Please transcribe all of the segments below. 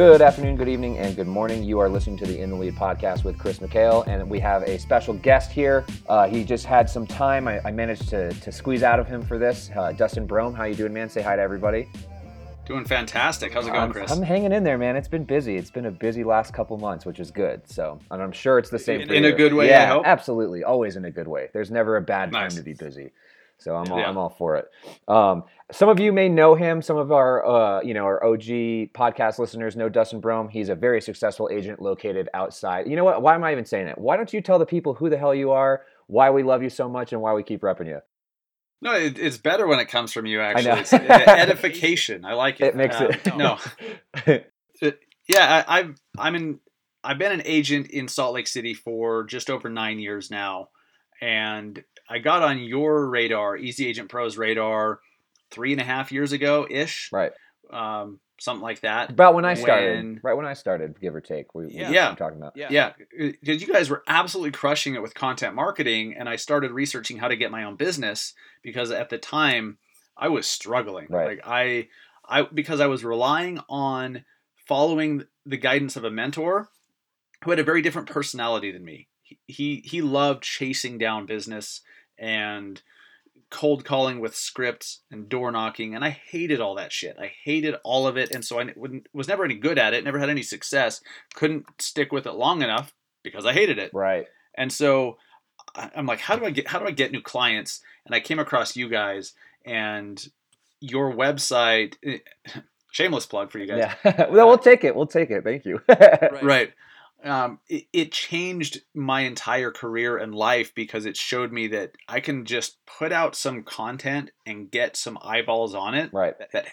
Good afternoon, good evening, and good morning. You are listening to the In the Lead podcast with Chris McHale, and we have a special guest here. Uh, he just had some time. I, I managed to, to squeeze out of him for this. Uh, Dustin Brohm, how you doing, man? Say hi to everybody. Doing fantastic. How's it going, I'm, Chris? I'm hanging in there, man. It's been busy. It's been a busy last couple months, which is good. So, and I'm sure it's the same In- in a good way, I Yeah, absolutely. Always in a good way. There's never a bad time to be busy. So I'm all, Yeah. I'm all for it. Um, some of you may know him. Some of our uh, you know our OG podcast listeners know Dustin Brohm. He's a very successful agent located outside. You know what? Why am I even saying it? Why don't you tell the people who the hell you are, why we love you so much, and why we keep repping you? no, it, it's better when it comes from you. Actually, know. It's, edification. I like it. It makes Um, it no. Yeah, I, I've I'm in. I've been an agent in Salt Lake City for just over nine years now, and I got on your radar, Easy Agent Pro's radar, three and a half years ago ish. right. Um, something like that. About when I started. When- Right when I started, give or take. We, we Yeah. were Yeah. talking about. Yeah, because you guys were absolutely crushing it with content marketing, and I started researching how to get my own business because at the time I was struggling. Right. Like I, I because I was relying on following the guidance of a mentor who had a very different personality than me. He he, he loved chasing down business and cold calling with scripts and door knocking and i hated all that shit i hated all of it and so i was never any good at it never had any success couldn't stick with it long enough because i hated it Right. and so I- i'm like how do i get how do i get new clients and i came across you guys and your website eh, shameless plug for you guys Yeah. well, we'll take it. We'll take it. Thank you. right um, it, it changed my entire career and life because it showed me that i can just put out some content and get some eyeballs on it Right. that, that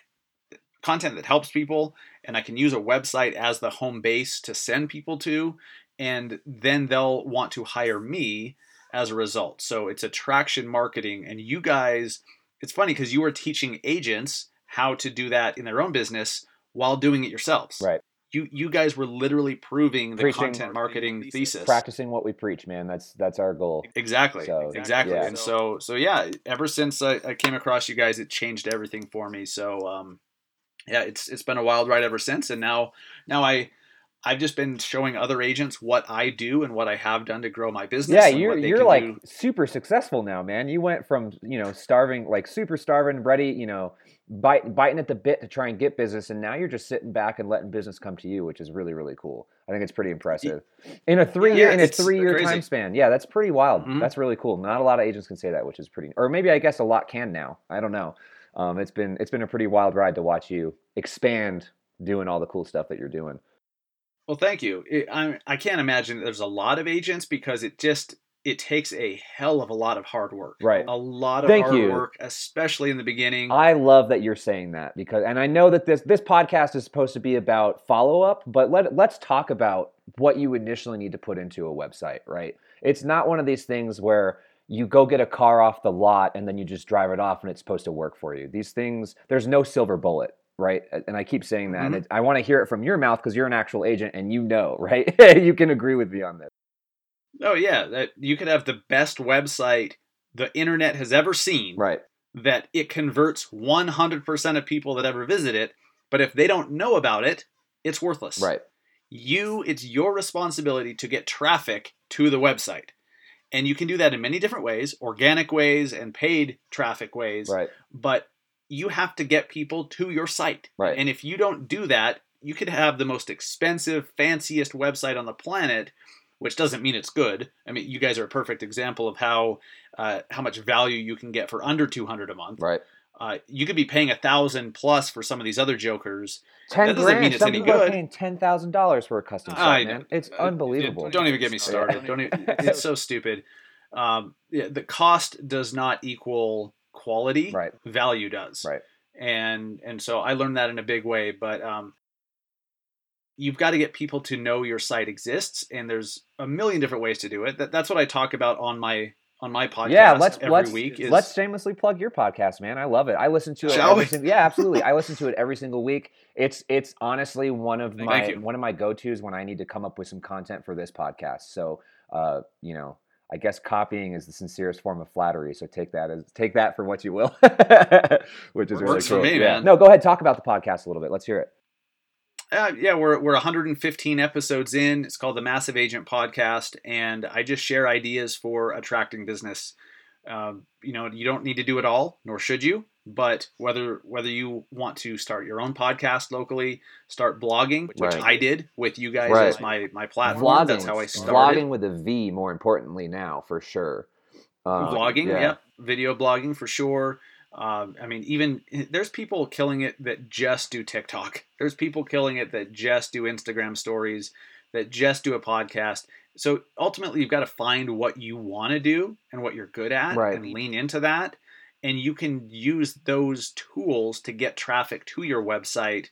content that helps people and i can use a website as the home base to send people to and then they'll want to hire me as a result so it's attraction marketing and you guys it's funny because you are teaching agents how to do that in their own business while doing it yourselves Right. You you guys were literally proving the Preaching content marketing thesis, Practicing what we preach, man. That's that's our goal. exactly So, exactly yeah. and so so yeah ever since I, I came across you guys it changed everything for me so um yeah it's it's been a wild ride ever since and now now i i've just been showing other agents what i do and what i have done to grow my business Yeah, you're you're like do. super successful now, man. You went from you know starving, like super starving, ready, you know, bite, biting at the bit to try and get business, and now you're just sitting back and letting business come to you, which is really really cool. I think it's pretty impressive in a three year in a three year crazy. time span. Yeah, that's pretty wild. Mhm. That's really cool. Not a lot of agents can say that, which is pretty, or maybe I guess a lot can now. I don't know. Um, it's been it's been a pretty wild ride to watch you expand, doing all the cool stuff that you're doing. Well thank you it, I, I can't imagine there's a lot of agents because it just it takes a hell of a lot of hard work Right. a lot of Thank hard you. work especially in the beginning I love that you're saying that because, and I know that this this podcast is supposed to be about follow up, but let let's talk about what you initially need to put into a website. Right? It's not one of these things where you go get a car off the lot and then you just drive it off and it's supposed to work for you. These things, there's no silver bullet. Right, and I keep saying that. and Mhm. it, I want to hear it from your mouth because you're an actual agent and you know, right? you can agree with me on this. oh yeah that you could have the best website the internet has ever seen Right, that it converts 100% of people that ever visit it but if they don't know about it it's worthless right, you it's your responsibility to get traffic to the website and you can do that in many different ways organic ways and paid traffic ways right, but you have to get people to your site Right. and if you don't do that you could have the most expensive fanciest website on the planet which doesn't mean it's good i mean you guys are a perfect example of how uh, how much value you can get for under 200 a month right. uh, you could be paying a thousand plus for some of these other jokers Ten That doesn't grand. mean it's Some any are good. paying ten thousand dollars for a custom site, man. It's Uh, unbelievable. Don't even get me started. Don't even, it's so stupid. um, yeah, the cost does not equal quality. Right. Value does. Right. And and so I learned that in a big way. But um, you've got to get people to know your site exists, and there's a million different ways to do it. That, that's what I talk about on my on my podcast. Yeah, let's every let's week. Is, let's shamelessly plug your podcast, man. I love it. I listen to it. Shall every we? single, yeah, absolutely. I listen to it every single week. It's it's honestly one of Thank my you. one of my go tos when I need to come up with some content for this podcast. So, uh, you know, I guess copying is the sincerest form of flattery. So take that as take that for what you will, which is really Works for cool. me, yeah. man. No, go ahead. Talk about the podcast a little bit. Let's hear it. Uh, yeah, we're we're 115 episodes in. It's called the Massive Agent Podcast, and I just share ideas for attracting business. Um, you know, you don't need to do it all, nor should you. But whether whether you want to start your own podcast locally, start blogging, which Right. I did with you guys Right. as my my platform. Vlogging. That's how I started. Vlogging with a V, more importantly now for sure. Um, vlogging, yeah. yep, video blogging for sure. Um, I mean, even there's people killing it that just do TikTok. There's people killing it that just do Instagram stories, that just do a podcast. So ultimately, you've got to find what you want to do and what you're good at, Right. and lean into that. And you can use those tools to get traffic to your website,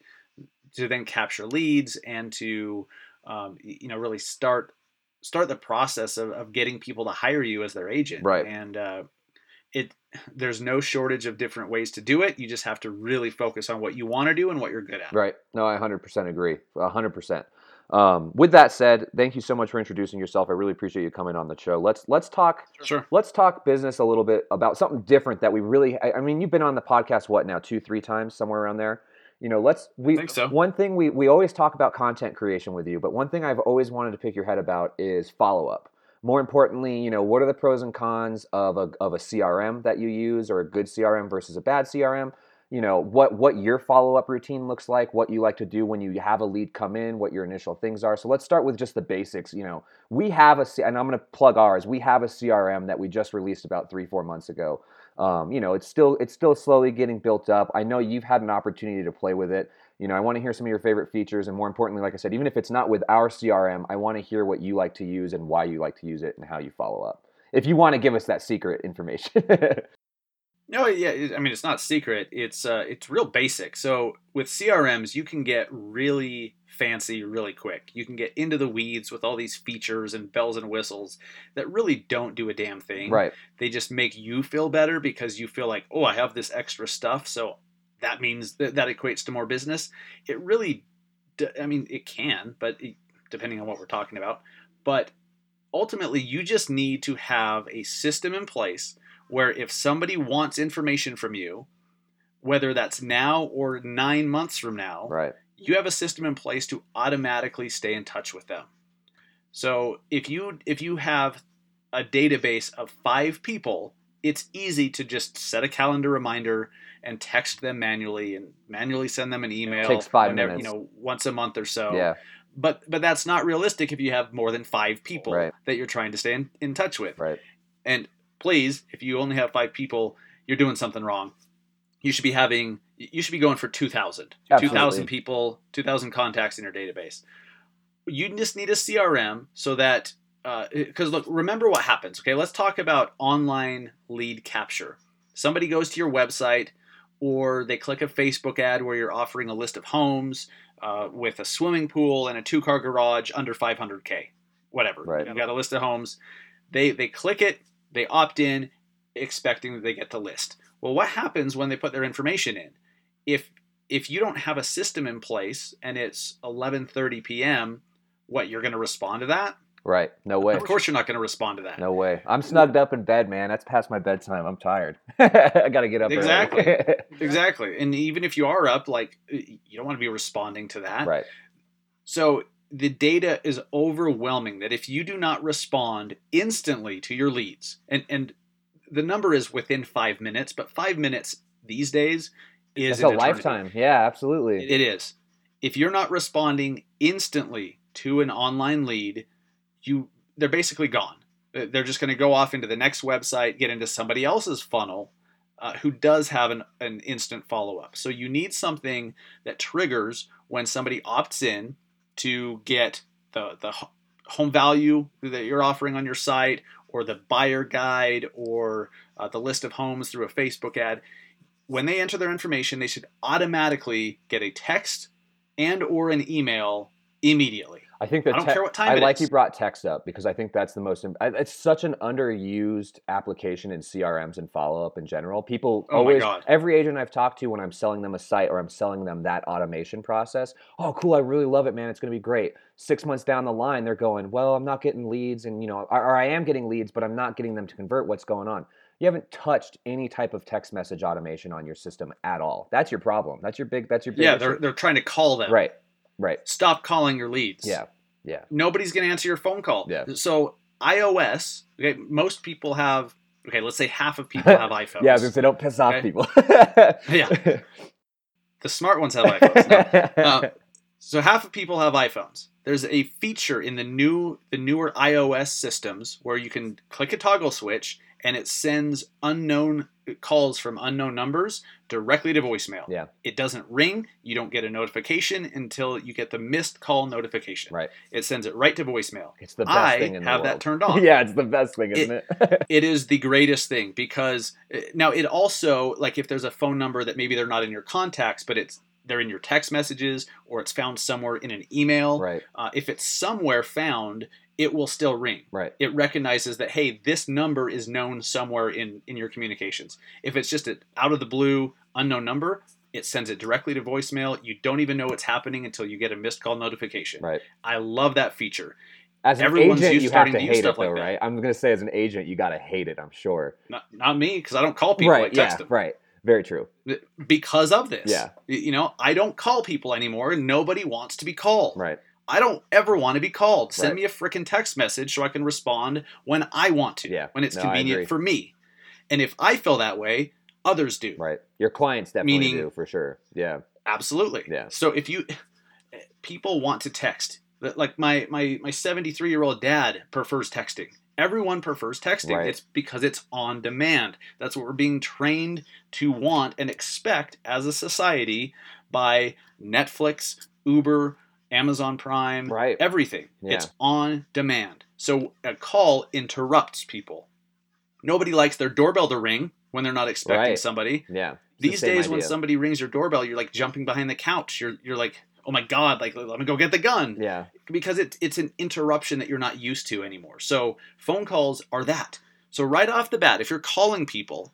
to then capture leads and to, um, you know, really start start the process of, of getting people to hire you as their agent. Right. And uh, it there's no shortage of different ways to do it. You just have to really focus on what you want to do and what you're good at. Right. No, I 100% agree. 100%. Um, with that said, thank you so much for introducing yourself. I really appreciate you coming on the show. Let's let's talk Sure. let's talk business a little bit about something different that we really I, I mean, you've been on the podcast what now, 2 3 times somewhere around there. You know, let's we think so. one thing we we always talk about content creation with you, but one thing I've always wanted to pick your head about is follow-up. More importantly, you know, what are the pros and cons of a of a CRM that you use or a good CRM versus a bad CRM? You know what what your follow-up routine looks like what you like to do when you have a lead come in what your initial things are. So let's start with just the basics you know. We have a and i'm going to plug ours. We have a crm that we just released about three four months ago. Um, you know it's still it's still slowly getting built up. I know you've had an opportunity to play with it. You know i want to hear some of your favorite features and more importantly like i said even if it's not with our crm i want to hear what you like to use and why you like to use it and how you follow up if you want to give us that secret information No, yeah, I mean it's not secret. It's uh, it's real basic. So with CRMs, you can get really fancy really quick. You can get into the weeds with all these features and bells and whistles that really don't do a damn thing. right They just make you feel better because you feel like, oh, I have this extra stuff, so that means that that equates to more business. It really, I mean, it can, but it, depending on what we're talking about. But ultimately, you just need to have a system in place where if somebody wants information from you, whether that's now or nine months from now, right you have a system in place to automatically stay in touch with them. So if you if you have a database of five people, it's easy to just set a calendar reminder and text them manually and manually send them an email. Takes five whenever- minutes. You know, once a month or so. yeah But but that's not realistic if you have more than five people Right. that you're trying to stay in, in touch with. right And please, if you only have five people, you're doing something wrong. You should be having you should be going for 2000. Absolutely. 2000 people, 2000 contacts in your database. You just need a CRM so that because look, remember what happens. Okay, let's talk about online lead capture. Somebody goes to your website, or they click a Facebook ad where you're offering a list of homes uh, with a swimming pool and a two-car garage under 500k, whatever. Right. You got a list of homes. They they click it, they opt in, expecting that they get the list. Well, what happens when they put their information in? If if you don't have a system in place and it's 11:30 p.m., what you're going to respond to that? Right. No way. Of course, you're not going to respond to that. No way. I'm snugged up in bed, man. That's past my bedtime. I'm tired. I got to get up. Exactly. Exactly. And even if you are up, like you don't want to be responding to that. right. So the data is overwhelming that if you do not respond instantly to your leads, and and the number is within five minutes, but five minutes these days is a lifetime. Yeah, absolutely. It is. If you're not responding instantly to an online lead, you they're basically gone. They're just going to go off into the next website, get into somebody else's funnel, uh, who does have an, an instant follow up. So you need something that triggers when somebody opts in to get the the home value that you're offering on your site, or the buyer guide or uh, the list of homes through a Facebook ad, when they enter their information, they should automatically get a text and or an email immediately. I think that I don't te- care what time I like is. you brought text up because I think that's the most. I- It's such an underused application in CRMs and follow up in general. People Oh always, every agent I've talked to when I'm selling them a site or I'm selling them that automation process. Oh, cool! I really love it, man. It's going to be great. Six months down the line, they're going, well, I'm not getting leads, and you know, or, or I am getting leads, but I'm not getting them to convert. What's going on? You haven't touched any type of text message automation on your system at all. That's your problem. That's your big. That's your big. Yeah, issue. they're, they're trying to call them. right, right. Stop calling your leads. Yeah, yeah, Nobody's going to answer your phone call. Yeah. So iOS, okay, most people have, okay, let's say half of people have iPhones. yeah. Because they don't piss off Okay. people. Yeah. The smart ones have iPhones. No. Uh, so half of people have iPhones. There's a feature in the new the newer iOS systems where you can click a toggle switch and it sends unknown calls from unknown numbers directly to voicemail. Yeah. It doesn't ring, you don't get a notification until you get the missed call notification. Right. It sends it right to voicemail. It's the best I thing in the have world. that turned on. yeah, it's the best thing, isn't it? it is the greatest thing because uh, now it also like if there's a phone number that maybe they're not in your contacts but it's they're in your text messages or it's found somewhere in an email right, uh, if it's somewhere found it will still ring right. it recognizes that hey this number is known somewhere in in your communications if it's just an out of the blue unknown number it sends it directly to voicemail you don't even know what's happening until you get a missed call notification Right. i love that feature As an Everyone's agent, used- you have to hate it, stuff though, like that. right? I'm gonna say, as an agent, you gotta hate it. I'm sure. not, not me because i don't call people right. i text yeah. them Right. Very true. because of this. Yeah. You know, I don't call people anymore and nobody wants to be called. Right. I don't ever want to be called. Send Right. me a freaking text message so I can respond when I want to, Yeah. when it's No, convenient for me. And if I feel that way, others do. Right. Your clients definitely Meaning- do for sure. Yeah. Absolutely. Yeah. So if you people want to text, like my my my 73 year old dad prefers texting. Everyone prefers texting. Right. It's because it's on demand. That's what we're being trained to want and expect as a society by Netflix, Uber, Amazon Prime, Right. everything. Yeah. It's on demand. So a call interrupts people. Nobody likes their doorbell to ring when they're not expecting Right. somebody Yeah. The these same days when somebody rings your doorbell you're like jumping behind the couch you're you're like oh my god like let me go get the gun Yeah. because it, it's an interruption that you're not used to anymore so phone calls are that so right off the bat if you're calling people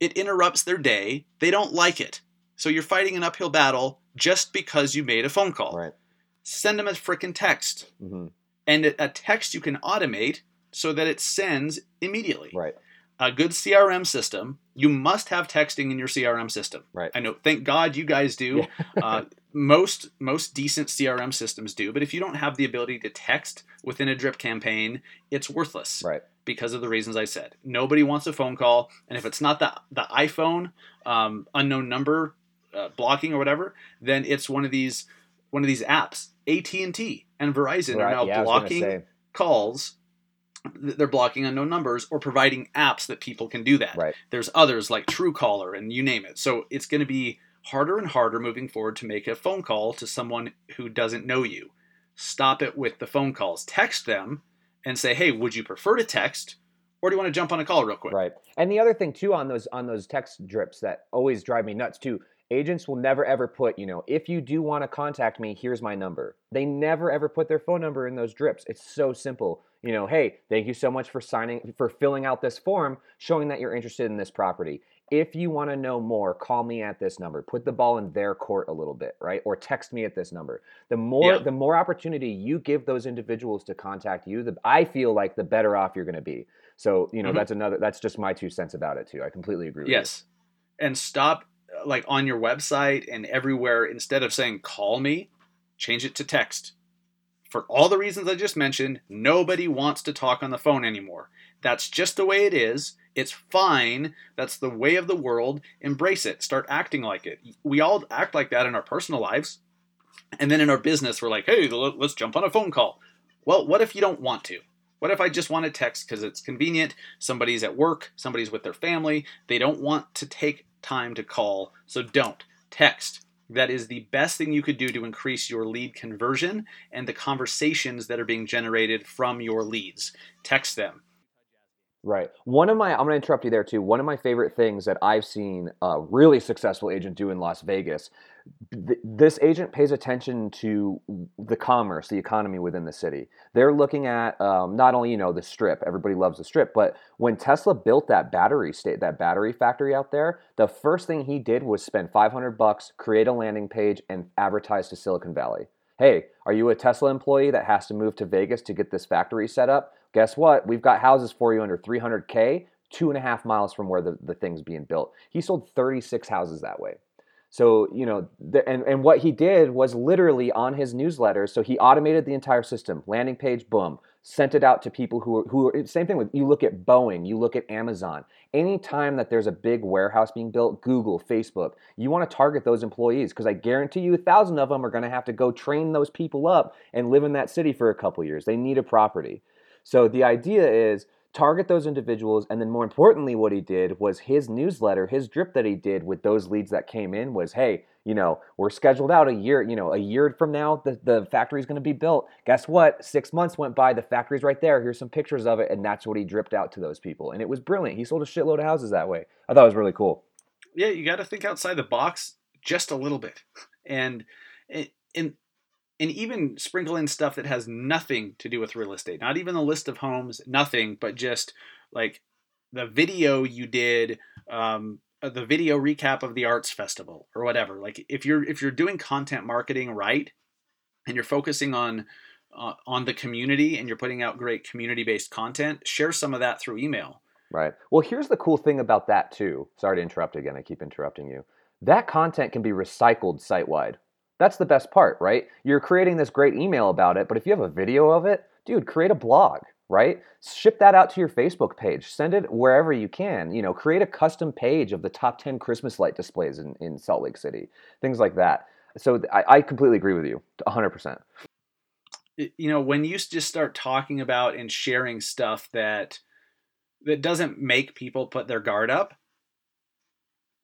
it interrupts their day they don't like it so you're fighting an uphill battle just because you made a phone call Right. Send them a freaking text hmm and a text you can automate so that it sends immediately Right. a good CRM system, you must have texting in your CRM system. Right. I know. Thank God you guys do. uh, most most decent CRM systems do, but if you don't have the ability to text within a drip campaign, it's worthless Right. because of the reasons I said. Nobody wants a phone call, and if it's not the the iPhone um, unknown number uh, blocking or whatever, then it's one of these one of these apps. AT and Verizon are now yeah, I was gonna blocking calls th- they're blocking unknown numbers or providing apps that people can do that Right. there's others like truecaller and you name it so it's going to be harder and harder moving forward to make a phone call to someone who doesn't know you stop it with the phone calls text them and say hey would you prefer to text or do you want to jump on a call real quick Right. And the other thing too on those on those text drips that always drive me nuts too. Agents will never ever put, you know, if you do want to contact me, here's my number. They never ever put their phone number in those drips. It's so simple. You know, hey, thank you so much for signing for filling out this form showing that you're interested in this property. If you want to know more, call me at this number. Put the ball in their court a little bit, right? Or text me at this number. The more Yeah. the more opportunity you give those individuals to contact you, the I feel like the better off you're going to be. So, you know, Mhm. that's another that's just my two cents about it too. I completely agree with yes and stop like on your website and everywhere instead of saying call me change it to text. For all the reasons i just mentioned nobody wants to talk on the phone anymore. That's just the way it is. It's fine. That's the way of the world. Embrace it. Start acting like it. We all act like that in our personal lives. And then in our business we're like hey let's jump on a phone call. Well what if you don't want to what if I just want to text because it's convenient? Somebody's at work, somebody's with their family, they don't want to take time to call, so don't. Text. That is the best thing you could do to increase your lead conversion and the conversations that are being generated from your leads. Text them. Right. One of my, I'm going to interrupt you there too. One of my favorite things that I've seen a really successful agent do in Las Vegas, th- this agent pays attention to the commerce, the economy within the city. They're looking at um, not only, you know, the strip, everybody loves the strip, but when Tesla built that battery state, that battery factory out there, the first thing he did was spend 500 bucks, create a landing page, and advertise to Silicon Valley. Hey, are you a Tesla employee that has to move to Vegas to get this factory set up? Guess what? We've got houses for you under 300K, two and a half miles from where the, the thing's being built. He sold 36 houses that way. So, you know, the, and, and what he did was literally on his newsletter. So he automated the entire system, landing page, boom, sent it out to people who are, who are, same thing with, you look at Boeing, you look at Amazon. Anytime that there's a big warehouse being built, Google, Facebook, you want to target those employees because I guarantee you a thousand of them are going to have to go train those people up and live in that city for a couple years. They need a property. So the idea is target those individuals and then more importantly what he did was his newsletter his drip that he did with those leads that came in was hey you know we're scheduled out a year you know a year from now the, the factory's going to be built. Guess what? Six months went by the factory's right there. Here's some pictures of it and that's what he dripped out to those people and it was brilliant. He sold a shitload of houses that way. I thought it was really cool. Yeah you got to think outside the box just a little bit. And and and even sprinkle in stuff that has nothing to do with real estate. Not even a list of homes, nothing, but just like the video you did, um, uh, the video recap of the arts festival or whatever. Like if you're if you're doing content marketing right, and you're focusing on uh, on the community and you're putting out great community based content, share some of that through email. Right. Well, here's the cool thing about that too. Sorry to interrupt again. I keep interrupting you. That content can be recycled site wide. That's the best part, right? You're creating this great email about it, but if you have a video of it, dude, create a blog, right? Ship that out to your Facebook page. Send it wherever you can. You know, create a custom page of the top 10 Christmas light displays in, in Salt Lake City, things like that. So I, I completely agree with you, 100%. You know, when you just start talking about and sharing stuff that that doesn't make people put their guard up,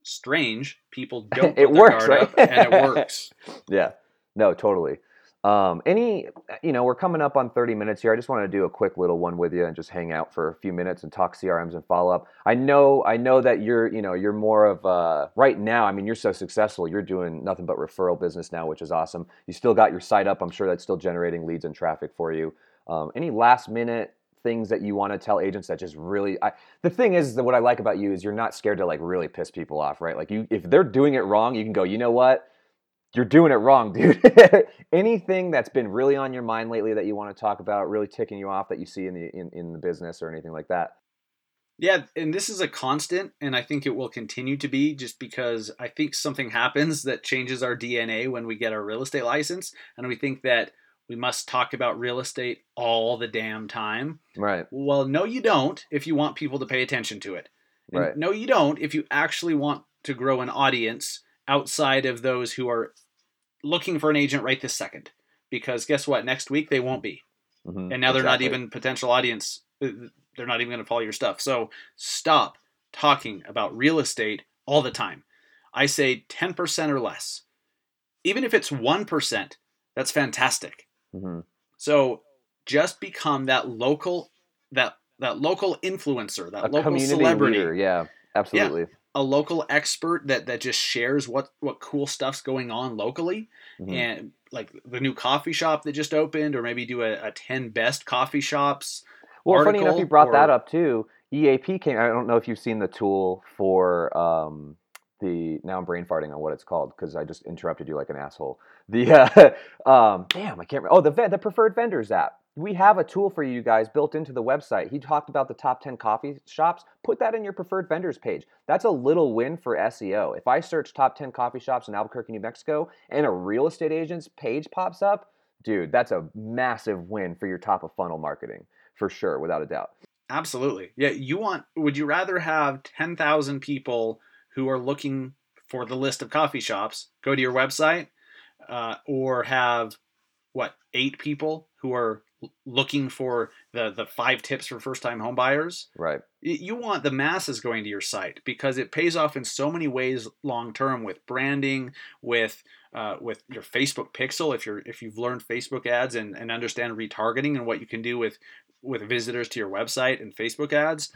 strange. People don't. it works, right? and it works. yeah. No, totally. Um, any, you know, we're coming up on 30 minutes here. I just want to do a quick little one with you and just hang out for a few minutes and talk CRMs and follow up. I know, I know that you're, you know, you're more of uh, right now. I mean, you're so successful. You're doing nothing but referral business now, which is awesome. You still got your site up. I'm sure that's still generating leads and traffic for you. Um, any last minute things that you want to tell agents that just really I, the thing is that what I like about you is you're not scared to like really piss people off, right? Like you if they're doing it wrong, you can go, "You know what? You're doing it wrong, dude." anything that's been really on your mind lately that you want to talk about, really ticking you off that you see in the in, in the business or anything like that? Yeah, and this is a constant, and I think it will continue to be just because I think something happens that changes our DNA when we get our real estate license, and we think that we must talk about real estate all the damn time. Right. Well, no, you don't if you want people to pay attention to it. And right. No, you don't if you actually want to grow an audience outside of those who are looking for an agent right this second. Because guess what? Next week they won't be. Mm-hmm. And now they're exactly. not even potential audience. Uh, they're not even going to follow your stuff. So stop talking about real estate all the time. I say 10% or less. Even if it's 1%, that's fantastic. Mm-hmm. So just become that local that that local influencer, that a local celebrity. Leader. Yeah, absolutely. Yeah, a local expert that that just shares what what cool stuff's going on locally, mm-hmm. and like the new coffee shop that just opened, or maybe do a, a ten best coffee shops. Well, funny enough, you brought or, that up too. EAP came. I don't know if you've seen the tool for um, the. Now I'm brain farting on what it's called because I just interrupted you like an asshole. The uh, um, damn, I can't. Remember. Oh, the the preferred vendors app. We have a tool for you guys built into the website. He talked about the top 10 coffee shops. Put that in your preferred vendors page. That's a little win for SEO. If I search top 10 coffee shops in Albuquerque, New Mexico, and a real estate agent's page pops up, dude, that's a massive win for your top of funnel marketing for sure, without a doubt. Absolutely. Yeah, you want would you rather have 10,000 people who are looking for the list of coffee shops go to your website uh, or have what eight people who are looking for the the five tips for first time homebuyers. Right. You want the masses going to your site because it pays off in so many ways long term with branding, with uh, with your Facebook pixel if you're if you've learned Facebook ads and, and understand retargeting and what you can do with with visitors to your website and Facebook ads.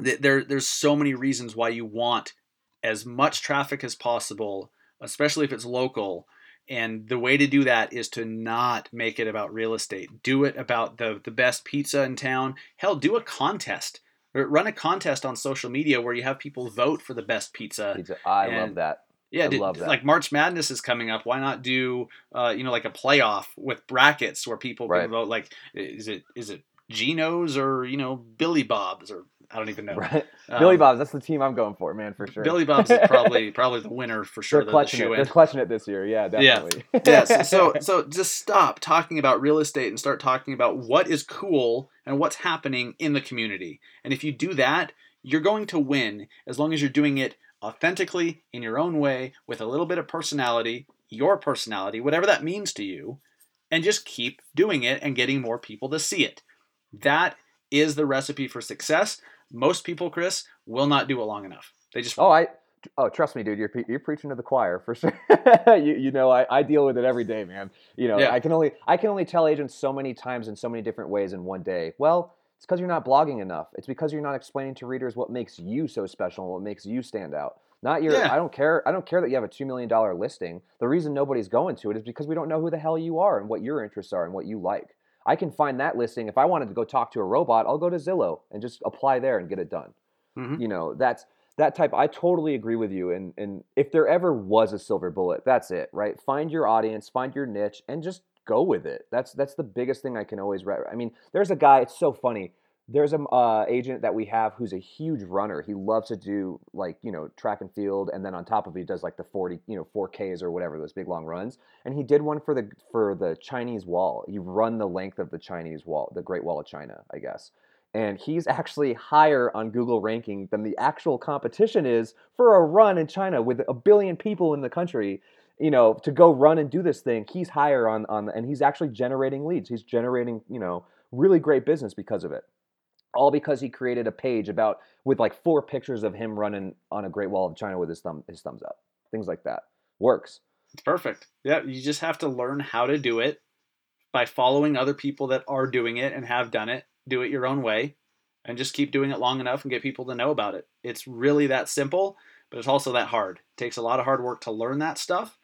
There, there's so many reasons why you want as much traffic as possible, especially if it's local. And the way to do that is to not make it about real estate. Do it about the, the best pizza in town. Hell, do a contest. Run a contest on social media where you have people vote for the best pizza. pizza. I love that. Yeah, I did- love that. like March Madness is coming up. Why not do uh, you know like a playoff with brackets where people Right. can vote? Like, is it is it Geno's or you know Billy Bob's or I don't even know. Right. Um, Billy Bob's, that's the team I'm going for, man, for sure. Billy Bob's is probably probably the winner for sure. They're the- the clutching it. They're clutching it this year. Yeah, Yeah. definitely. yeah so, so so just stop talking about real estate and start talking about what is cool and what's happening in the community and if you do that you're going to win as long as you're doing it authentically in your own way with a little bit of personality your personality whatever that means to you and just keep doing it and getting more people to see it that is the recipe for success most people chris will not do it long enough they just Oh, I. Oh, trust me, dude. You're you're preaching to the choir for sure. you, you know, I, I deal with it every day, man. You know, Yeah. I can only I can only tell agents so many times in so many different ways in one day. Well, it's because you're not blogging enough. It's because you're not explaining to readers what makes you so special and what makes you stand out. Not your. Yeah. I don't care. I don't care that you have a two million dollar listing. The reason nobody's going to it is because we don't know who the hell you are and what your interests are and what you like. I can find that listing. If I wanted to go talk to a robot, I'll go to Zillow and just apply there and get it done. Mhm. you know that's that type i totally agree with you. And and if there ever was a silver bullet that's it right? Find your audience find your niche and just go with it. That's that's the biggest thing i can always re- i mean there's a guy it's so funny there's a uh, agent that we have who's a huge runner he loves to do like you know track and field and then on top of it he does like the 40 you know 4ks or whatever those big long runs and he did one for the for the chinese wall he run the length of the chinese wall the great wall of china i guess and he's actually higher on Google ranking than the actual competition is for a run in China with a billion people in the country. You know, to go run and do this thing, he's higher on on, and he's actually generating leads. He's generating, you know, really great business because of it. All because he created a page about with like four pictures of him running on a Great Wall of China with his thumb his thumbs up, things like that. Works. It's perfect. Yeah, you just have to learn how to do it by following other people that are doing it and have done it. Do it your own way and just keep doing it long enough and get people to know about it. It's really that simple, but it's also that hard. It takes a lot of hard work to learn that stuff.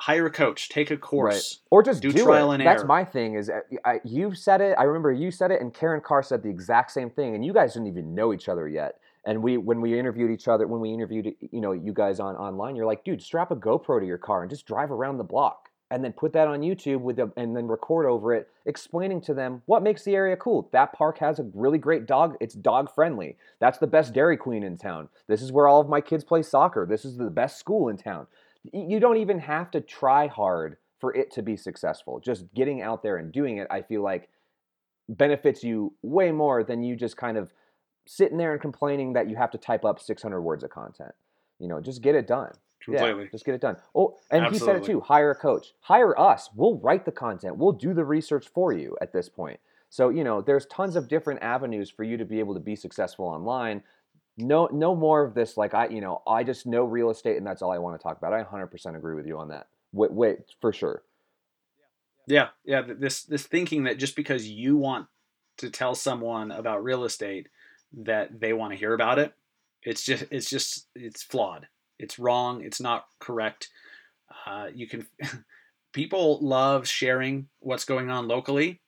Hire a coach, take a course. Or just Do do, trial it. and error. That's my thing. Is uh, I, you said it. I remember you said it, and Karen Carr said the exact same thing. And you guys didn't even know each other yet. And we, when we interviewed each other, when we interviewed, you know, you guys on online, you're like, dude, strap a GoPro to your car and just drive around the block, and then put that on YouTube with, a, and then record over it, explaining to them what makes the area cool. That park has a really great dog. It's dog friendly. That's the best Dairy Queen in town. This is where all of my kids play soccer. This is the best school in town you don't even have to try hard for it to be successful. Just getting out there and doing it, I feel like benefits you way more than you just kind of sitting there and complaining that you have to type up 600 words of content. You know, just get it done. Completely. Yeah, just get it done. Oh, and he said it too. Hire a coach. Hire us. We'll write the content. We'll do the research for you at this point. So you know, there's tons of different avenues for you to be able to be successful online. No, no more of this. Like I, you know, I just know real estate, and that's all I want to talk about. I 100% agree with you on that. Wait, wait, for sure. Yeah, yeah. This this thinking that just because you want to tell someone about real estate that they want to hear about it, it's just it's just it's flawed. It's wrong. It's not correct. Uh, you can people love sharing what's going on locally.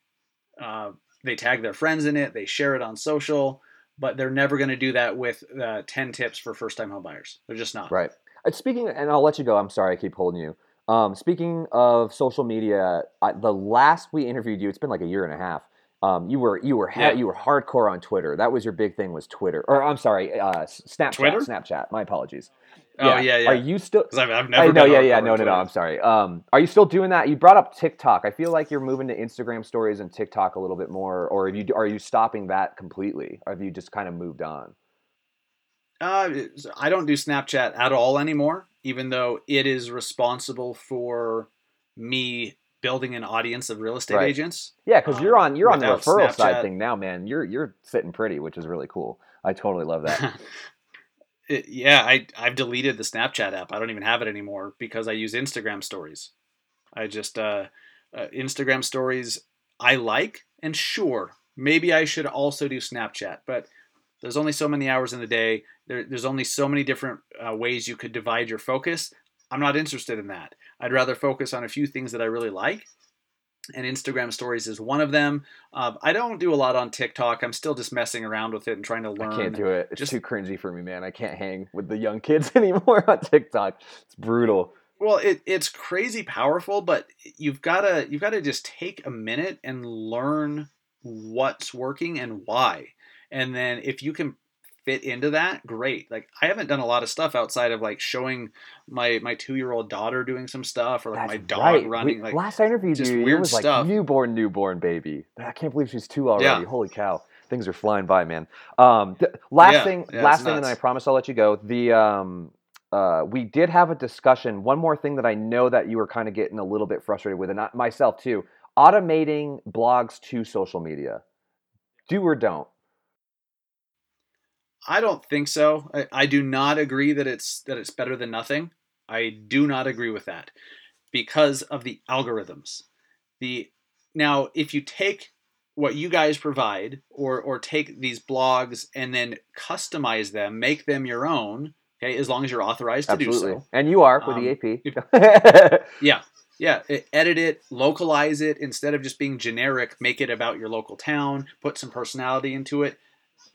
Uh, they tag their friends in it. They share it on social, but they're never going to do that with uh, ten tips for first time homebuyers. They're just not. Right. Speaking, and I'll let you go. I'm sorry, I keep holding you. Um, speaking of social media, I, the last we interviewed you, it's been like a year and a half. Um, you were you were ha- Yeah. you were hardcore on Twitter. That was your big thing was Twitter, or I'm sorry, uh, Snapchat. Twitter? Snapchat. My apologies. Oh yeah, yeah. Are you still? I've, I've I, never. no, yeah, yeah, no, no, no. I'm sorry. Um, are you still doing that? You brought up TikTok. I feel like you're moving to Instagram stories and TikTok a little bit more, or have you are you stopping that completely, or have you just kind of moved on? Uh, I don't do Snapchat at all anymore, even though it is responsible for me building an audience of real estate Right. agents. Yeah, because you're Um, on you're on the referral side thing now, man. You're you're sitting pretty, which is really cool. I totally love that. It, yeah, I I've deleted the Snapchat app. I don't even have it anymore because I use Instagram stories. I just uh, uh, Instagram stories I like, and sure, maybe I should also do Snapchat, but there's only so many hours in the day. There, there's only so many different uh, ways you could divide your focus. I'm not interested in that. I'd rather focus on a few things that I really like and Instagram stories is one of them. Uh, I don't do a lot on TikTok. I'm still just messing around with it and trying to learn. I can't do it. It's Just- too cringy for me, man. I can't hang with the young kids anymore on TikTok. It's brutal. Well, it, it's crazy powerful, but you've gotta you've gotta just take a minute and learn what's working and why, and then if you can fit into that, great. Like I haven't done a lot of stuff outside of like showing my my two year old daughter doing some stuff or like That's my dog right. We- running. Like last I interviewed just you, it weird was like stuff. newborn, newborn baby. I can't believe she's two already. Yeah. Holy cow. Things are flying by, man. Um, th- last Yeah, thing, yeah, last thing, and then I promise I'll let you go. The um, uh, we did have a discussion. One more thing that I know that you were kind of getting a little bit frustrated with, and I, myself too. Automating blogs to social media. Do or don't. I don't think so. I, I do not agree that it's that it's better than nothing. I do not agree with that because of the algorithms. The now if you take what you guys provide or or take these blogs and then customize them, make them your own, okay, as long as you're authorized to Absolutely. do so. And you are with Um, the AP. Yeah. Yeah, edit it, localize it instead of just being generic, make it about your local town, put some personality into it.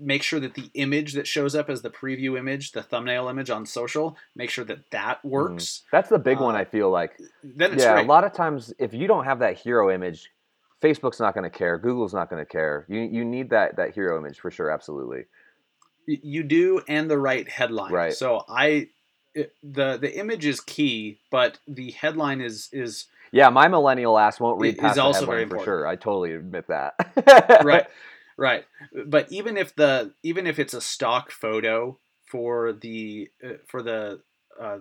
Make sure that the image that shows up as the preview image, the thumbnail image on social, make sure that that works. That's the big one. Uh, I feel like. Then it's yeah, great. a lot of times if you don't have that hero image, Facebook's not going to care. Google's not going to care. You you need that that hero image for sure. Absolutely. You do and the right headline. Right. So I it, the the image is key, but the headline is is Yeah, my millennial ass won't read past is the also very for sure. I totally admit that. right right. But even if the even if it's a stock photo for the uh, for the uh,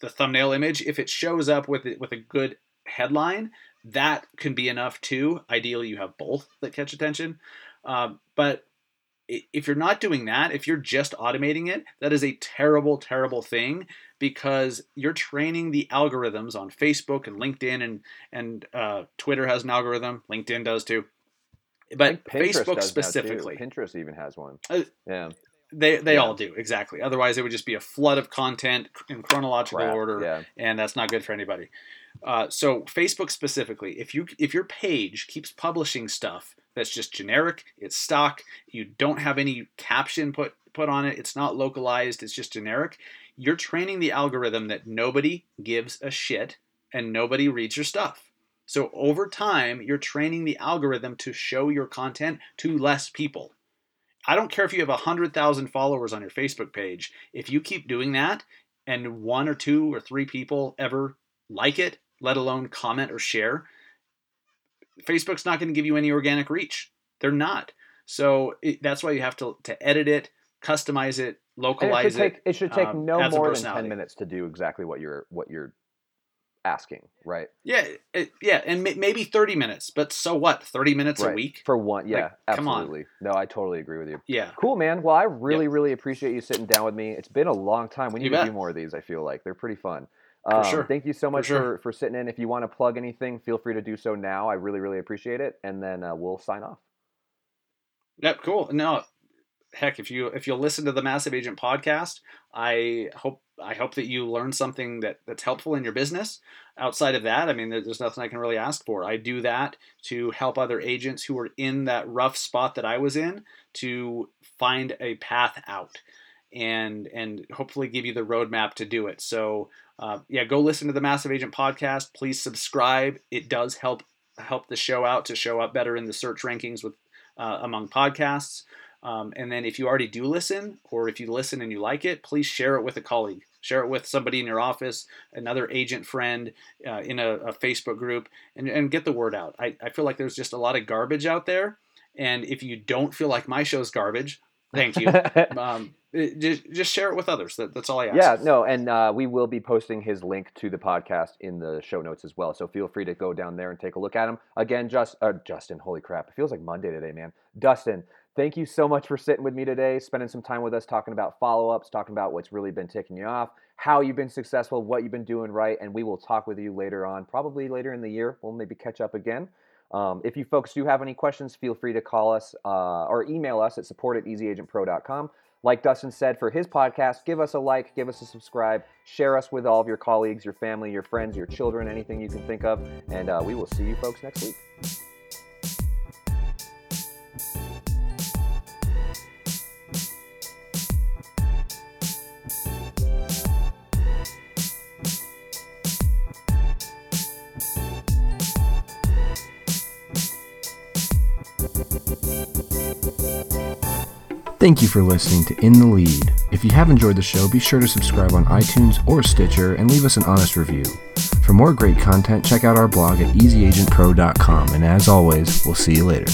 the thumbnail image if it shows up with it with a good headline that can be enough too. Ideally you have both that catch attention. Um, but if you're not doing that if you're just automating it that is a terrible terrible thing because you're training the algorithms on facebook and linkedin and and uh, twitter has an algorithm. Linkedin does too but Facebook does now, too. specifically, Pinterest even has one. Uh, yeah. they they Yeah. all do exactly. Otherwise, it would just be a flood of content in chronological Crap, order, Yeah. and that's not good for anybody. Uh, so Facebook specifically, if you if your page keeps publishing stuff that's just generic, it's stock, you don't have any caption put put on it, it's not localized, it's just generic, you're training the algorithm that nobody gives a shit and nobody reads your stuff. So over time, you're training the algorithm to show your content to less people. I don't care if you have 100,000 followers on your Facebook page. If you keep doing that and one or two or three people ever like it, let alone comment or share, Facebook's not going to give you any organic reach. They're not. So it, that's why you have to, to edit it, customize it, And it localize should take it should take um, no more than ten minutes to do exactly what you're what you're asking, right? Yeah, it, yeah, and may, maybe 30 minutes, but so what? 30 minutes right. a week? for one. Yeah, Like, come on. absolutely. No, I totally agree with you. Yeah. Cool, man. Well, I really, really appreciate you sitting down with me. It's been a long time. We You need to bet. do more of these. I feel like they're pretty fun. For Um, sure. Thank you so much sure. for, for sitting in. If you want to plug anything, feel free to do so now. I really, really appreciate it. And then uh, we'll sign off. Yep, cool. No, heck, if you if you'll listen to the Massive Agent podcast, I hope I hope that you learn something that that's helpful in your business. Outside of that, I mean, there's nothing I can really ask for. I do that to help other agents who are in that rough spot that I was in to find a path out, and and hopefully give you the roadmap to do it. So. Uh, yeah, go listen to the Massive Agent podcast. Please subscribe. It does help help the show out to show up better in the search rankings with uh, among podcasts. Um, and then if you already do listen, or if you listen and you like it, please share it with a colleague. Share it with somebody in your office, another agent friend, uh, in a, a Facebook group, and, and get the word out. I, I feel like there's just a lot of garbage out there. And if you don't feel like my show's garbage, thank you. um, just, just share it with others. That, that's all I ask. Yeah, no, and uh, we will be posting his link to the podcast in the show notes as well. So feel free to go down there and take a look at him. Again, just uh, Justin, holy crap, it feels like Monday today, man. Dustin, thank you so much for sitting with me today, spending some time with us, talking about follow ups, talking about what's really been ticking you off, how you've been successful, what you've been doing right, and we will talk with you later on, probably later in the year. We'll maybe catch up again. Um, if you folks do have any questions, feel free to call us uh, or email us at support at easyagentpro.com. Like Dustin said for his podcast, give us a like, give us a subscribe, share us with all of your colleagues, your family, your friends, your children, anything you can think of. And uh, we will see you folks next week. Thank you for listening to In the Lead. If you have enjoyed the show, be sure to subscribe on iTunes or Stitcher and leave us an honest review. For more great content, check out our blog at easyagentpro.com. And as always, we'll see you later.